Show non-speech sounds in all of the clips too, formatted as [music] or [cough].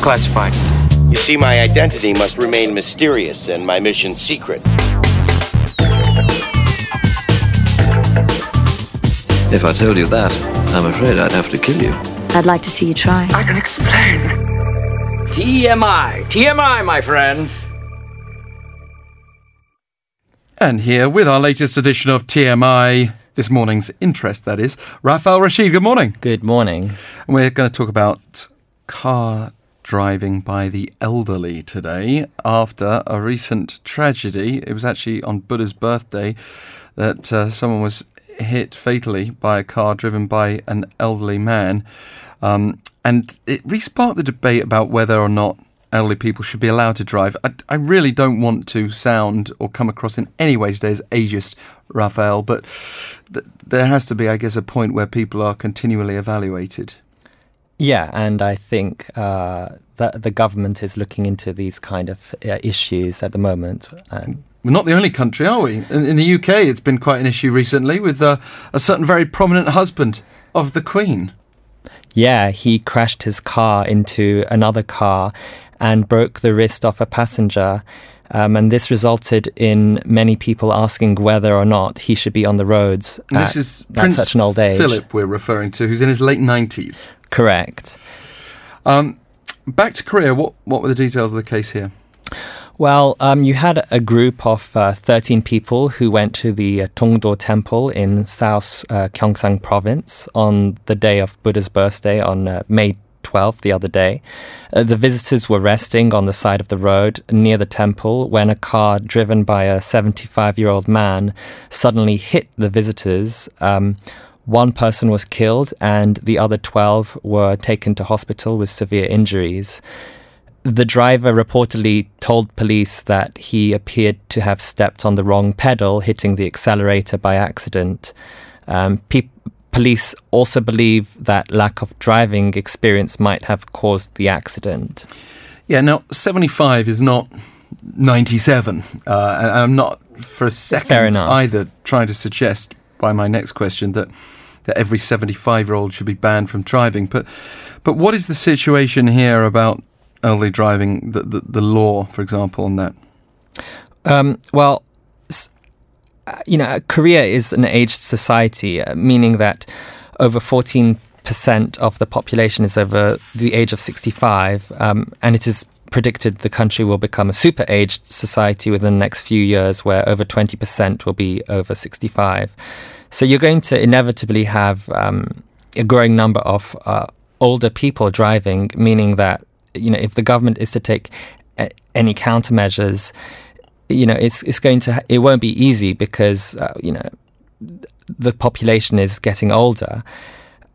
classified. You see, my identity must remain mysterious and my mission secret. If I told you that, I'm afraid I'd have to kill you. I'd like to see you try. I can explain. TMI. TMI, my friends. And here with our latest edition of TMI, this morning's interest, that is, Raphael Rashid. Good morning. Good morning. And we're going to talk about car driving by the elderly today after a recent tragedy. It was actually on Buddha's birthday that uh, someone was hit fatally by a car driven by an elderly man. Um, and it resparked the debate about whether or not elderly people should be allowed to drive. I, I, really don't want to sound or come across in any way today as ageist, Raphael, but th- there has to be, I guess, a point where people are continually evaluated. Yeah, and I think uh, that the government is looking into these kind of uh, issues at the moment. And we're not the only country, are we? In, in the UK, it's been quite an issue recently with uh, a certain very prominent husband of the Queen. Yeah, he crashed his car into another car and broke the wrist of a passenger. Um, and this resulted in many people asking whether or not he should be on the roads. this is Prince such an old age. Philip we're referring to, who's in his late 90s. Correct. Um, back to Korea, what, what were the details of the case here? Well, um, you had a group of uh, 13 people who went to the uh, Tongdo Temple in South uh, Gyeongsang Province on the day of Buddha's birthday on uh, May 12th, the other day. Uh, the visitors were resting on the side of the road near the temple when a car driven by a 75 year old man suddenly hit the visitors. Um, one person was killed, and the other 12 were taken to hospital with severe injuries the driver reportedly told police that he appeared to have stepped on the wrong pedal, hitting the accelerator by accident. Um, pe- police also believe that lack of driving experience might have caused the accident. Yeah, now 75 is not 97. Uh, and I'm not for a second either trying to suggest by my next question that that every 75 year old should be banned from driving. But but what is the situation here about early driving, the, the, the law, for example, on that? Um, well, uh, you know, Korea is an aged society, uh, meaning that over 14% of the population is over the age of 65, um, and it is predicted the country will become a super aged society within the next few years, where over 20% will be over 65. So you're going to inevitably have um, a growing number of uh, older people driving, meaning that you know, if the government is to take any countermeasures, you know, it's it's going to it won't be easy because uh, you know the population is getting older,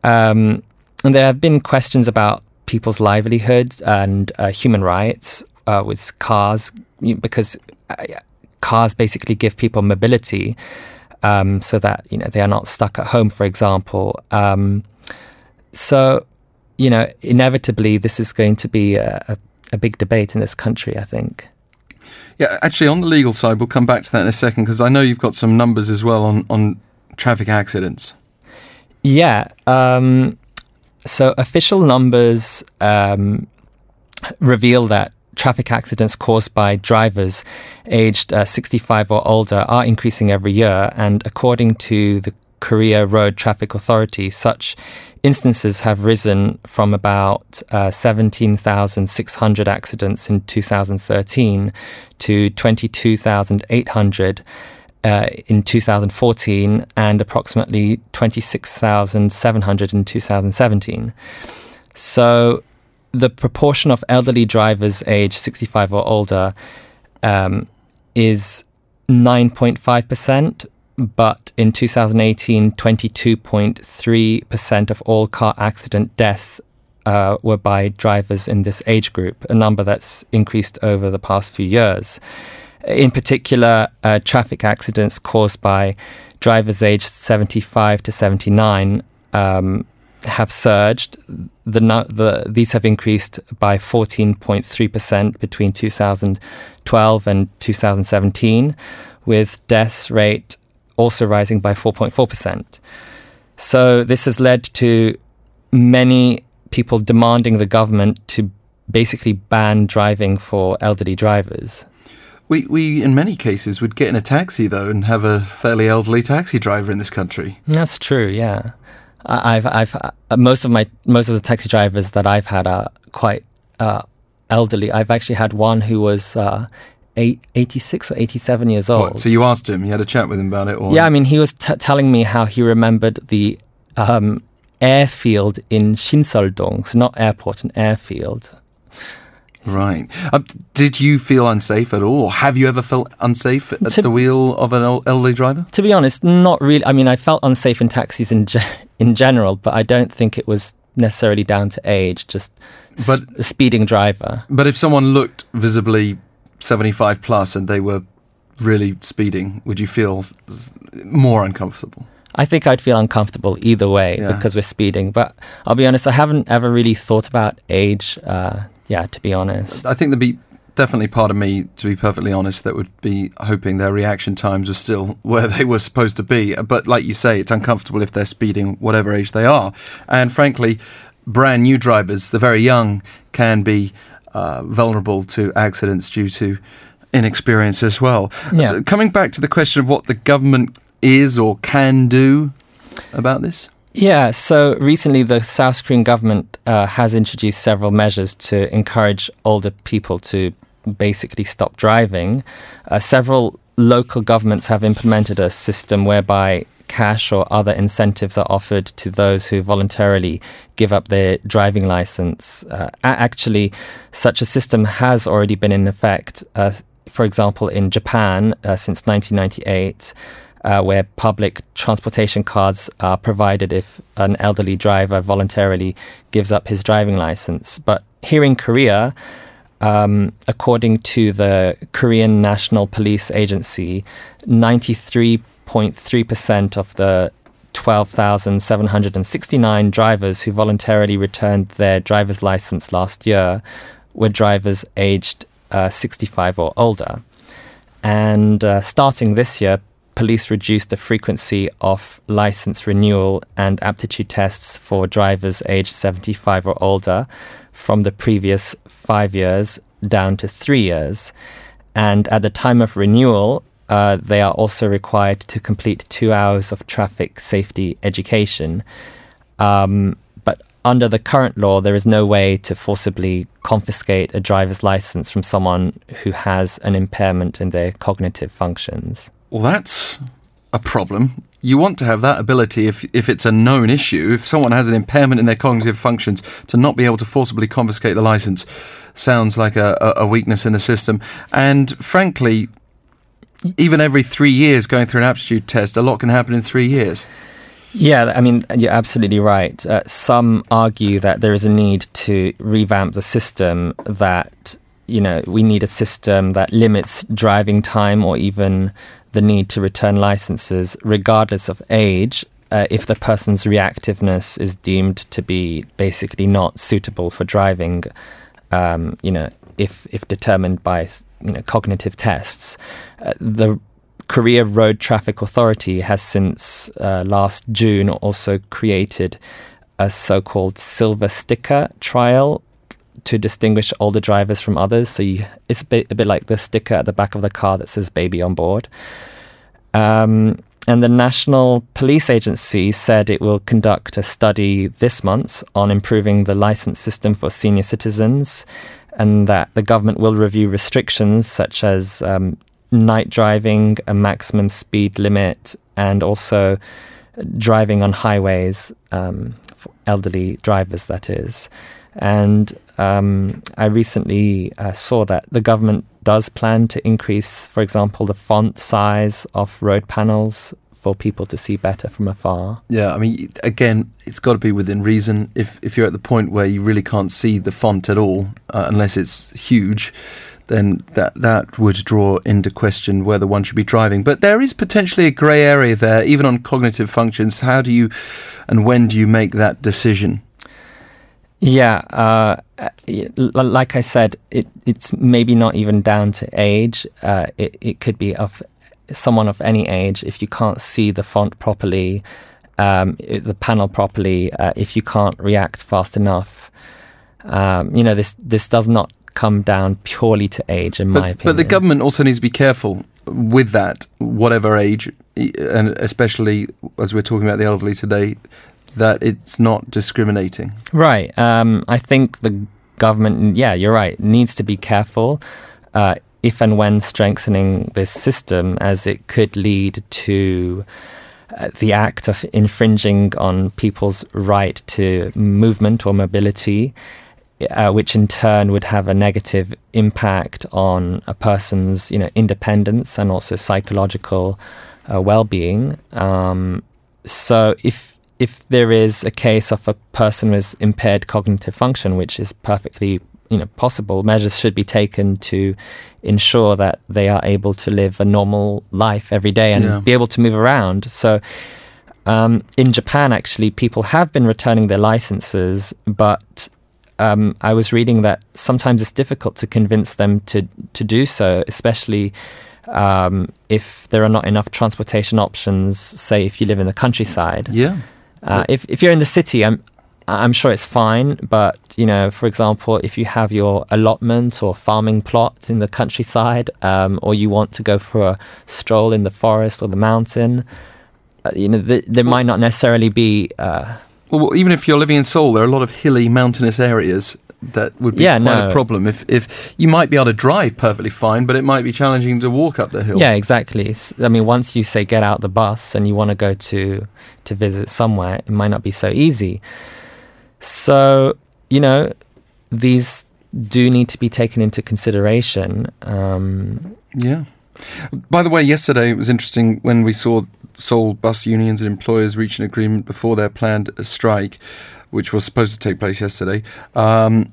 um, and there have been questions about people's livelihoods and uh, human rights uh, with cars because uh, cars basically give people mobility. Um, so that you know they are not stuck at home, for example. Um, so you know, inevitably this is going to be a, a, a big debate in this country, I think. Yeah, actually, on the legal side, we'll come back to that in a second because I know you've got some numbers as well on, on traffic accidents. Yeah. Um, so, official numbers um, reveal that traffic accidents caused by drivers aged uh, 65 or older are increasing every year. And according to the Korea Road Traffic Authority, such instances have risen from about uh, 17,600 accidents in 2013 to 22,800 uh, in 2014 and approximately 26,700 in 2017. So the proportion of elderly drivers aged 65 or older um, is 9.5%, but in 2018, 22.3% of all car accident deaths uh, were by drivers in this age group, a number that's increased over the past few years. In particular, uh, traffic accidents caused by drivers aged 75 to 79 um, have surged. The, the, these have increased by 14.3% between 2012 and 2017, with deaths rate also rising by 4.4%. So this has led to many people demanding the government to basically ban driving for elderly drivers. We, we, in many cases, would get in a taxi, though, and have a fairly elderly taxi driver in this country. That's true. Yeah, I've I've uh, most of my most of the taxi drivers that I've had are quite uh, elderly. I've actually had one who was uh, eight, 86 or 87 years old. What, so you asked him, you had a chat with him about it? Or? Yeah, I mean, he was t- telling me how he remembered the um, airfield in Shinseoldong, so not airport, an airfield. Right. Um, did you feel unsafe at all? Or have you ever felt unsafe at To- the wheel of an el- elderly driver? To be honest, not really. I mean, I felt unsafe in taxis in ge- in general, but I don't think it was necessarily down to age. Just But- a speeding driver. But if someone looked visibly 75 plus and they were really speeding, would you feel more uncomfortable? I think I'd feel uncomfortable either way Yeah. because we're speeding. But I'll be honest, I haven't ever really thought about age. Uh, yeah, to be honest. I think there'd be definitely part of me, to be perfectly honest, that would be hoping their reaction times were still [laughs] where they were supposed to be. But like you say, it's uncomfortable if they're speeding, whatever age they are. And frankly, brand new drivers, the very young, can be uh, vulnerable to accidents due to inexperience as well. Yeah. Uh, Coming back to the question of what the government is or can do about this. Yeah, so recently the South Korean government uh, has introduced several measures to encourage older people to basically stop driving. Uh, several local governments have implemented a system whereby cash or other incentives are offered to those who voluntarily give up their driving license. Uh, actually, such a system has already been in effect. Uh, for example, in Japan uh, since 1998 uh, where public transportation cards are provided if an elderly driver voluntarily gives up his driving license. But here in Korea, um, according to the Korean National Police Agency, 93.3% of the 12,769 drivers who voluntarily returned their driver's license last year were drivers aged uh, 65 or older. And uh, starting this year, police reduced the frequency of license renewal and aptitude tests for drivers aged 75 or older from the previous five years down to three years. And at the time of renewal, uh, they are also required to complete two hours of traffic safety education. Um, but under the current law, there is no way to forcibly confiscate a driver's license from someone who has an impairment in their cognitive functions. Well, that's a problem. You want to have that ability if, if it's a known issue. If someone has an impairment in their cognitive functions, to not be able to forcibly confiscate the license sounds like a, a, weakness in the system. And frankly, even every three years going through an aptitude test, a lot can happen in three years. Yeah, I mean, you're absolutely right. Uh, some argue that there is a need to revamp the system, that, you know, we need a system that limits driving time or even the need to return licenses, regardless of age, uh, if the person's reactiveness is deemed to be basically not suitable for driving, um, you know, if, if determined by, you know, cognitive tests. Uh, the Korea Road Traffic Authority has since uh, last June also created a so-called silver sticker trial to distinguish older drivers from others. So you, it's a bit, a bit like the sticker at the back of the car that says "baby on board." Um, and the National Police Agency said it will conduct a study this month on improving the license system for senior citizens, and that the government will review restrictions such as um, night driving, a maximum speed limit, and also driving on highways um, for elderly drivers, that is. And um, I recently uh, saw that the government does plan to increase, for example, the font size of road panels for people to see better from afar. Yeah, I mean, again, it's got to be within reason. If if you're at the point where you really can't see the font at all, uh, unless it's huge, then that that would draw into question whether one should be driving. But there is potentially a grey area there, even on cognitive functions. How do you, and when do you make that decision? Yeah, uh, uh, like I said, it, it's maybe not even down to age. Uh, it, it could be of someone of any age. If you can't see the font properly, um, the panel properly, uh, if you can't react fast enough. Um, you know, this this does not come down purely to age, in my opinion. but the government also needs to be careful with that, whatever age, and especially as we're talking about the elderly today, that it's not discriminating. Right. Um, I think the government, yeah, you're right, needs to be careful uh, if and when strengthening this system, as it could lead to uh, the act of infringing on people's right to movement or mobility. Uh, which in turn would have a negative impact on a person's, you know, independence and also psychological uh, well-being. Um, so if if there is a case of a person with impaired cognitive function, which is perfectly you know possible, measures should be taken to ensure that they are able to live a normal life every day and Yeah. be able to move around. So. Um, in Japan, actually, people have been returning their licenses, but um, I was reading that sometimes it's difficult to convince them to to do so, especially um, if there are not enough transportation options. Say, if you live in the countryside, Yeah. Uh, if if you're in the city, I'm I'm sure it's fine. But you know, for example, if you have your allotment or farming plot in the countryside, um, or you want to go for a stroll in the forest or the mountain, uh, you know, th- there might not necessarily be. Uh, Well, even if you're living in Seoul, there are a lot of hilly, mountainous areas that would be Yeah, quite no. a problem. If if you might be able to drive perfectly fine, but it might be challenging to walk up the hill. Yeah, exactly. I mean, once you say get out the bus and you want to go to to visit somewhere, it might not be so easy. So you know, these do need to be taken into consideration. Um, Yeah. By the way, yesterday it was interesting when we saw Seoul bus unions and employers reach an agreement before their planned strike, which was supposed to take place yesterday. Um,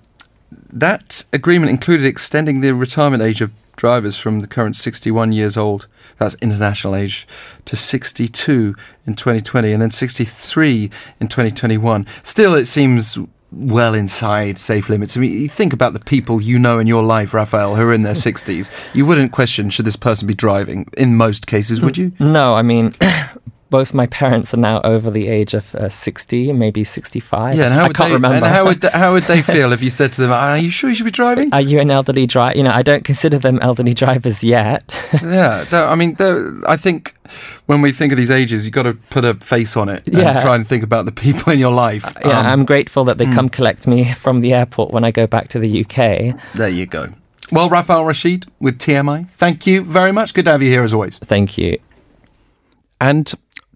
that agreement included extending the retirement age of drivers from the current 61 years old, that's international age, to 62 in 2020 and then 63 in 2021. Still, it seems well inside safe limits. I mean, you think about the people you know in your life, Raphael, who are in their 60s. You wouldn't question should this person be driving in most cases, would you? no, I mean. Both my parents are now over the age of uh, 60, maybe 65. Yeah, and how I would can't they? remember. And how would [laughs] they, how would they feel if you said to them, "Are you sure you should be driving?" Are you an elderly driver? You know, I don't consider them elderly drivers yet. [laughs] Yeah, I mean, I think when we think of these ages, you've got to put a face on it and Yeah. try and think about the people in your life. yeah, Um, I'm grateful that they come collect me from the airport when I go back to the UK. there you go. Well, Raphael Rashid with TMI, thank you very much. Good to have you here as always. Thank you. And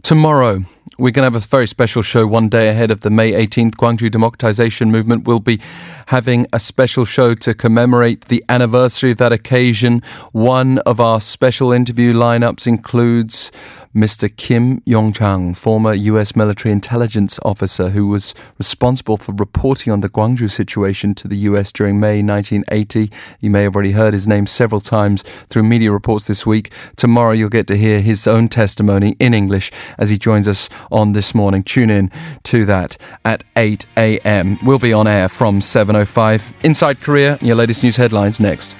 tomorrow, we're going to have a very special show one day ahead of the May 18th Gwangju democratization movement. We'll be having a special show to commemorate the anniversary of that occasion. One of our special interview lineups includes Mr. Kim Yong Chang, former US military intelligence officer who was responsible for reporting on the Gwangju situation to the US during May 1980. You may have already heard his name several times through media reports this week. Tomorrow you'll get to hear his own testimony in English as he joins us on this morning. Tune in to that at 8 a.m. We'll be on air from 7.05. Inside Korea, your latest news headlines next.